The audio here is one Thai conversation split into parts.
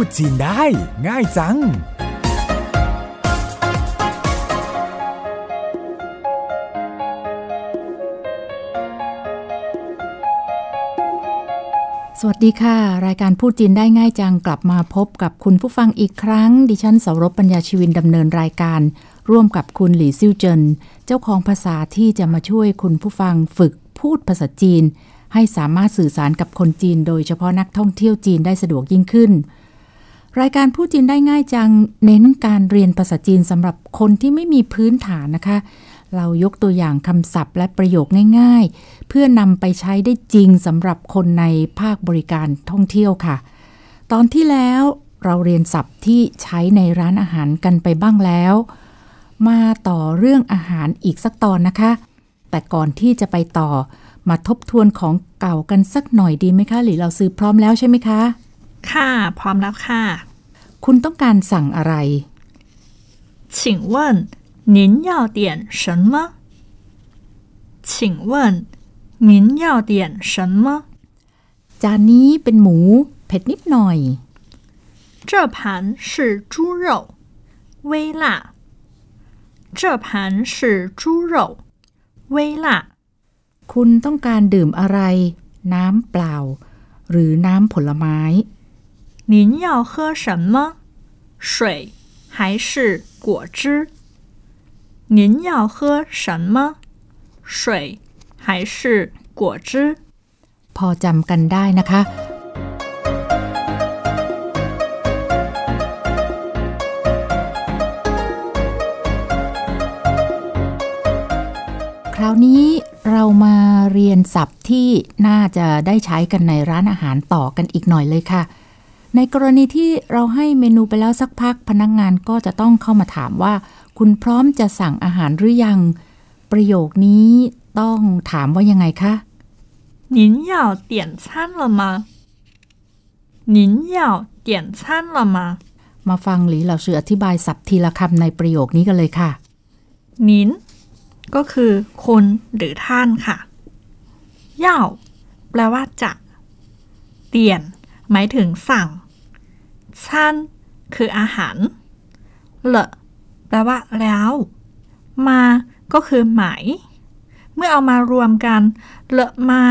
พูดจีนได้ ง่ายจัง สวัสดีค่ะ รายการพูดจีนได้ง่ายจังกลับมาพบกับคุณผู้ฟังอีกครั้ง ดิฉันเสารบปัญญาชีวินดำเนินรายการ ร่วมกับคุณหลี่ซิ่วเจิน เจ้าของภาษาที่จะมาช่วยคุณผู้ฟังฝึกพูดภาษาจีนให้สามารถสื่อสารกับคนจีน โดยเฉพาะนักท่องเที่ยวจีนได้สะดวกยิ่งขึ้น รายการพูดจีนได้ง่ายจังเน้นการเรียนภาษาจีนสำหรับคนที่ไม่มีพื้นฐานนะคะ เรายกตัวอย่างคำศัพท์และประโยคง่ายๆ เพื่อนำไปใช้ได้จริงสำหรับคนในภาคบริการท่องเที่ยวค่ะ ตอนที่แล้วเราเรียนศัพท์ที่ใช้ในร้านอาหารกันไปบ้างแล้ว มาต่อเรื่องอาหารอีกสักตอนนะคะ แต่ก่อนที่จะไปต่อ มาทบทวนของเก่ากันสักหน่อยดีไหมคะ หรือเราซื้อพร้อมแล้วใช่ไหมคะ ค่ะ พร้อมแล้วค่ะ คุณต้องการสั่งอะไร 请问您要点什么请问您要点什么 จานนี้เป็นหมู เผ็ดนิดหน่อย 这盘是猪肉微辣这盘是猪肉微辣 คุณต้องการดื่มอะไร น้ำเปล่า หรือน้ำผลไม้ 您要喝什么水还是果汁您要喝什么水还是果汁 พอจำกันได้นะคะ คราวนี้เรามาเรียนศัพท์ที่น่าจะได้ใช้กันในร้านอาหารต่อกันอีกหน่อยเลยค่ะ ในกรณีที่เราให้เมนูไปแล้วสักพักพนักงงานก็จะต้องเข้ามาถามว่า คุณพร้อมจะสั่งอาหารหรือยัง ประโยคนี้ต้องถามว่ายังไงคะ 您要点餐了吗？您要点餐了吗？ มาฟังหลีเหล่าชื่ออธิบายศัพท์ทีละคำในประโยคนี้กันเลยค่ะ นินก็คือคุณหรือท่านค่ะเย่าแปลว่าจะ เตียน หมายถึงสั่งชั่นคืออาหารเลแปลว่าแล้ว มาก็คือหมายเมื่อเอามารวมกันเลมา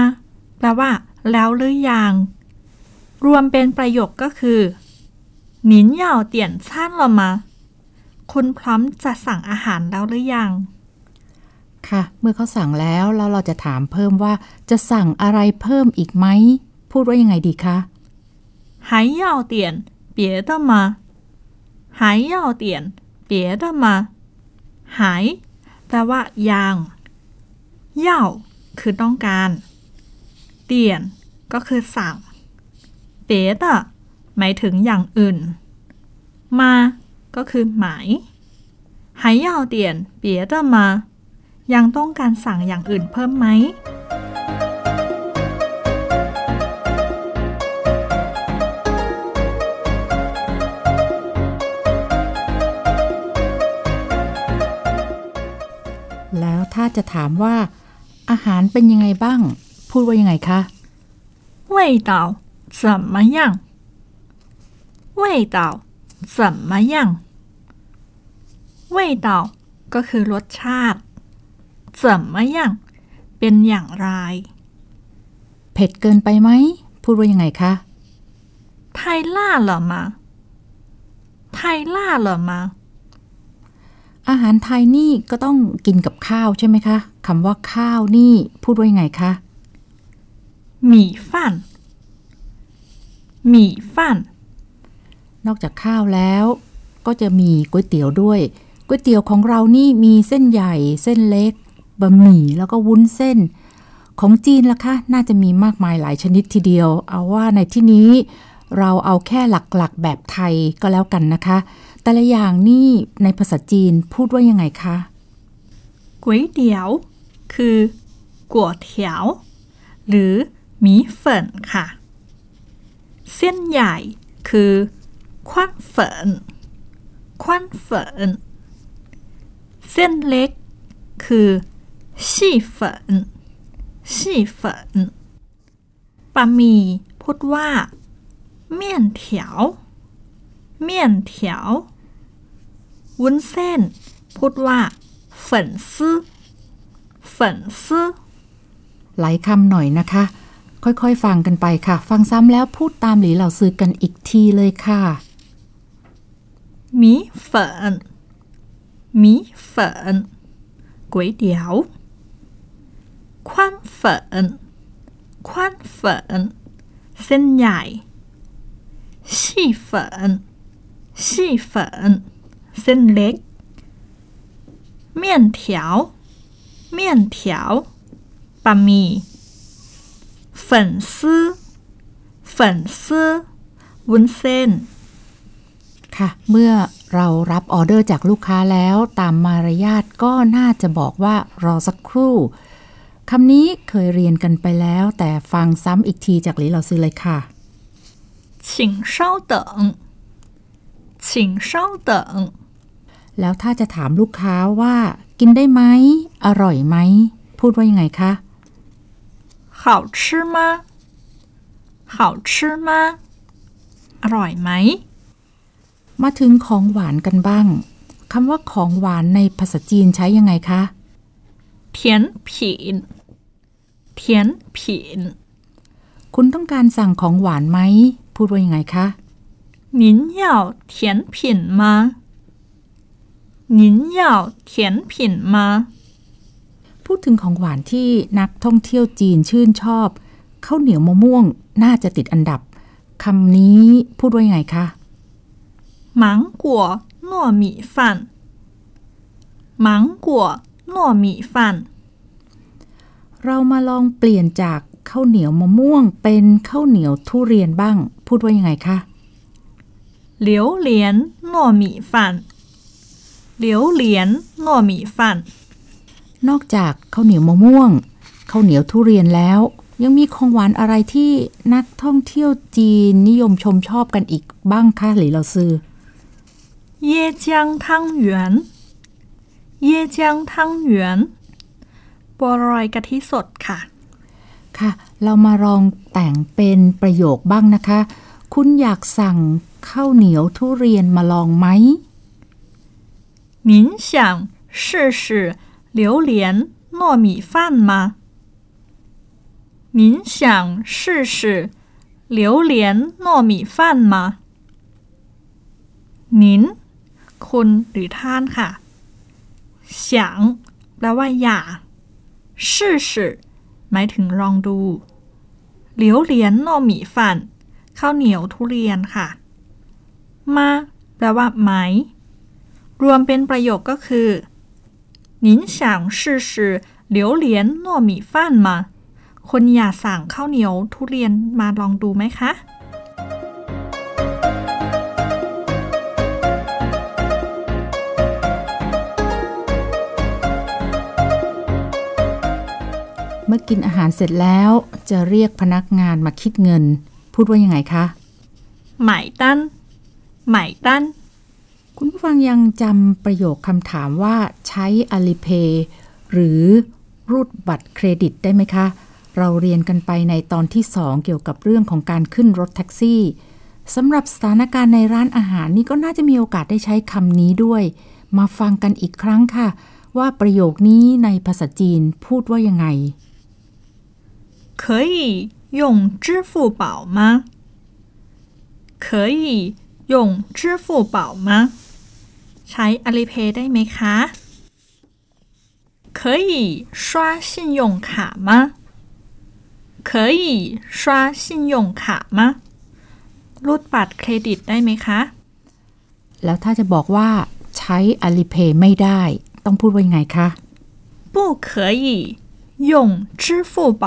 แปลว่า แล้วหรือยัง รวมเป็นประโยคก็คือหนินเหย่าเตี่ยนชั่นเรามา คุณพร้อมจะสั่งอาหารแล้วหรือยัง ค่ะ เมื่อเขาสั่งแล้วแล้วเราจะถามเพิ่มว่า จะสั่งอะไรเพิ่มอีกไหม พูดว่ายังไงดีคะ 还要点别的吗还要点别的吗还แปลว่ายังเย่าคือต้องการเตียนก็คือสั่งเปียดหมายถึงอย่างอื่น มา ก็คือหมาย还要点别的吗ยังต้องการสั่งอย่างอื่นเพิ่มไหม าจะถามว่า อาหารเป็นยังไงบ้าง พูดว่ายังไงคะ 味道怎么样？味道怎么样？味道ก็คือรสชาติ怎么样เป็นอย่างไร เผ็ดเกินไปไหม พูดว่ายังไงคะ 太辣了吗？太辣了吗？ อา อาหารไทยนี่ก็ต้องกินกับข้าวใช่ไหมคะคำว่าข้าวนี่พูดว่ายังไงคะหมี่ฟันหมี่ฟันนอกจากข้าวแล้วก็จะมีก๋วยเตี๋ยวด้วยก๋วยเตี๋ยวของเรานี่มีเส้นใหญ่ เส้นเล็กบะหมี่แล้วก็วุ้นเส้น ของจีนล่ะคะ น่าจะมีมากมายหลายชนิดทีเดียว เอาว่าในที่นี้เราเอาแค่หลักๆแบบไทยก็แล้วกันนะคะ แต่ละอย่างนี่ในภาษาจีนพูดว่ายังไงคะก๋วยเตี๋ยว คือก๋วยเตี๋ยว หรือหมีเฟินค่ะ เส้นใหญ่คือควันเฟินควันเฟินเส้นเล็ก คือชี่เฟินชี่เฟินบะหมี่พูดว่า เมี่ยนเถียว เมี่ยนเถียว วุ้นเส้น พูดว่า粉丝粉丝 หลายคำหน่อยนะคะ ค่อยๆ ฟังกันไปค่ะ ฟังซ้ำแล้วพูดตามหลีเหล่าซื้อกันอีกทีเลยค่ะ 米粉米粉ก๋วยเตี๋ยว宽粉宽粉เส้นใหญ่细粉细粉เ ส้นเล็ก面条面条บะหมี่粉丝粉丝วุ้นเส้น ค่ะ เมื่อเรารับออเดอร์จากลูกค้าแล้วตามมารยาทก็น่าจะบอกว่ารอสักครู่คำนี้เคยเรียนกันไปแล้ว แต่ฟังซ้ำอีกทีจากหลีเหล่าซื้อเลยค่ะ 请稍等，请稍等， แล้วถ้าจะถามลูกค้าว่า กินได้ไหม อร่อยไหม พูดว่ายังไงคะ 好吃吗？好吃吗？อร่อยไหม มาถึงของหวานกันบ้างคำว่าของหวานในภาษาจีนใช้ยังไงคะ 甜品，甜品， คุณต้องการสั่งของหวานไหม พูดว่ายังไงคะ 您要甜品吗？ 您要甜品吗พูดถึงของหวานที่นักท่องเที่ยวจีนชื่นชอบข้าวเหนียวมะม่วงน่าจะติดอันดับคำนี้พูดว่ายังไงคะหมังกัวนัวมีฟัมังกัวนัวมีฟัเรามาลองเปลี่ยนจากข้าวเหนียวมะม่วงเป็นข้าวเหนียวทุเรียนบ้าง พูดว่ายังไงคะเหลียวเลียนนัวมีฟั เหลียวเหลียนง่อหมี่ฟันนอกจากข้าวเหนียวมะม่วงข้าวเหนียวทุเรียนแล้ว ยังมีของหวานอะไรที่นักท่องเที่ยวจีนนิยมชมชอบกันอีกบ้างคะหรือเราซื้อเย่เจียงทั้งหยวนเย่เจียงทั้งหยวนบัวลอยกะทิสดค่ะ ค่ะ เรามาลองแต่งเป็นประโยคบ้างนะคะ คุณอยากสั่งข้าวเหนียวทุเรียนมาลองไหม 您想试试榴莲糯米饭吗？您想试试榴莲糯米饭吗？您คุณหรือท่านค่ะ想แปลว่าอยาก试试หมายถึงลองดูเหลียวเหลียน糯米饭ข้าวเหนียวทุเรียนค่ะ มาแปลว่าไหม รวมเป็นประโยคก็คือ您想试试榴莲糯米饭吗คนอยากสั่งข้าวเหนียวทุเรียนมาลองดูไหมคะ เมื่อกินอาหารเสร็จแล้วจะเรียกพนักงานมาคิดเงิน พูดว่ายังไงคะ หมายตั้นหมายตั้น คุณผู้ฟังยังจำประโยคคำถามว่าใช้ Alipay หรือรูดบัตรเครดิตได้ไหมคะ เราเรียนกันไปในตอนที่ 2 เกี่ยวกับเรื่องของการขึ้นรถแท็กซี่สำหรับสถานการณ์ในร้านอาหารนี่ก็น่าจะมีโอกาสได้ใช้คำนี้ด้วย มาฟังกันอีกครั้งค่ะ ว่าประโยคนี้ในภาษาจีนพูดว่ายังไง 可以用支付宝吗可以用支付宝吗 ใช้ Alipay ได้ไหมคะ可以刷信用卡吗可以刷信用卡吗รูดบัตรเครดิตได้ไหมคะ แล้วถ้าจะบอกว่าใช้ Alipay ไม่ได้ ต้องพูดว่ายังไงคะ 不可以用支付宝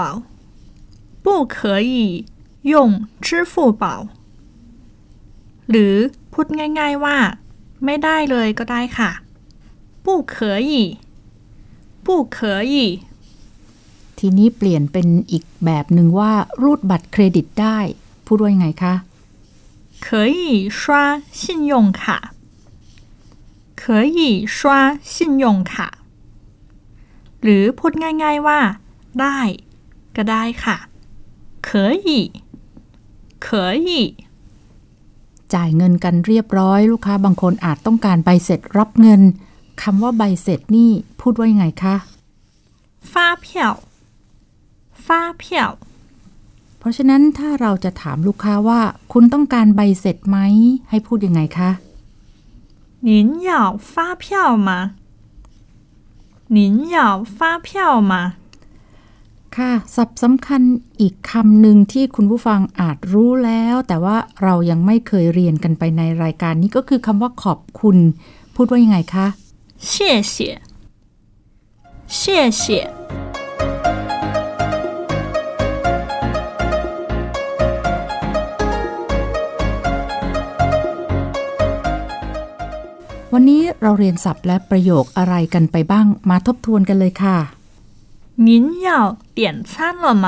不可以用支付宝หรือพูดง่ายๆว่า ไม่ได้เลยก็ได้ค่ะ不可以不可以 ทีนี้เปลี่ยนเป็นอีกแบบหนึ่งว่ารูดบัตรเครดิตได้ พูดว่ายังไงคะ 可以刷信用卡可以刷信用卡หรือพูดง่ายๆว่า ได้ ก็ได้ค่ะ可以可以 จ่ายเงินกันเรียบร้อย ลูกค้าบางคนอาจต้องการใบเสร็จรับเงินคำว่าใบเสร็จนี่พูดว่ายังไงคะ 发票发票 เพราะฉะนั้นถ้าเราจะถามลูกค้าว่า คุณต้องการใบเสร็จไหม ให้พูดยังไงคะ 您要发票吗您要发票吗 ค่ะศัพท์สำคัญอีกคำหนึ่งที่คุณผู้ฟังอาจรู้แล้ว แต่ว่าเรายังไม่เคยเรียนกันไปในรายการนี้ก็คือคำว่าขอบคุณ พูดว่ายังไงคะ 谢谢谢谢 วันนี้เราเรียนศัพท์และประโยคอะไรกันไปบ้าง มาทบทวนกันเลยค่ะ 您要点餐了吗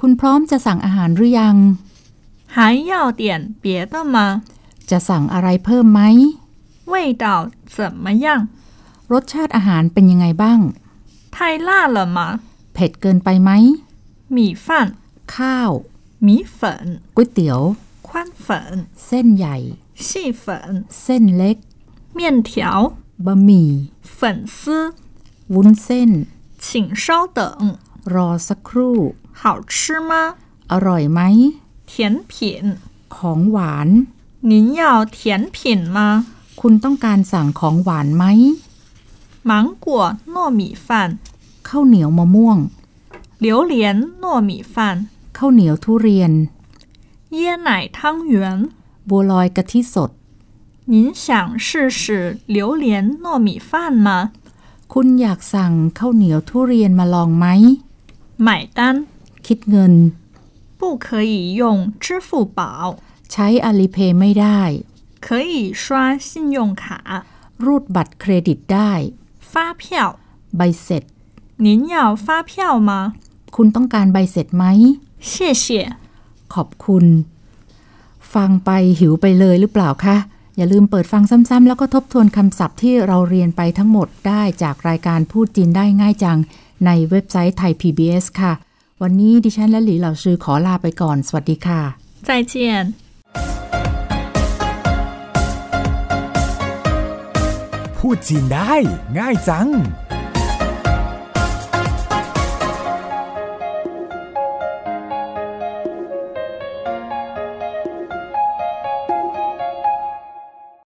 คุณพร้อมจะสั่งอาหารหรือยัง 还要点别的吗 จะสั่งอะไรเพิ่มไหม 味道怎么样 รสชาติอาหารเป็นยังไงบ้าง 太辣了吗 เผ็ดเกินไปไหม 米饭 ข้าว 米粉 ก๋วยเตี๋ยว 宽粉 เส้นใหญ่ 细粉 เส้นเล็ก 面条 บะหมี่ 粉丝 วุ้นเส้น 请稍等 รอสักครู่ 好吃吗 อร่อยไหม 甜品 ของหวาน 您要甜品吗 คุณต้องการสั่งของหวานไหม 芒果糯米饭 ข้าวเหนียวมะม่วง 榴莲糯米饭 ข้าวเหนียวทุเรียน 椰奶汤圆 บัวลอยกะทิสด 您想试试榴莲糯米饭吗 คุณอยากสั่งข้าวเหนียวทุเรียนมาลองไหม 买单 คิดเงิน 不可以用支付宝 ใช้อาลีเพย์ไม่ได้ 可以刷信用卡 รูดบัตรเครดิตได้ 发票 ใบเสร็จ 您要发票吗 คุณต้องการใบเสร็จไหม 谢谢 ขอบคุณ ฟังไปหิวไปเลยหรือเปล่าคะ อย่าลืมเปิดฟังซ้ำๆแล้วก็ทบทวนคำศัพท์ที่เราเรียนไปทั้งหมดได้จากรายการพูดจีนได้ง่ายจัง ในเว็บไซต์ไทย PBS ค่ะ วันนี้ดิฉันและหลีเหล่าซือขอลาไปก่อน สวัสดีค่ะ再见พูดจีนได้ ง่ายจัง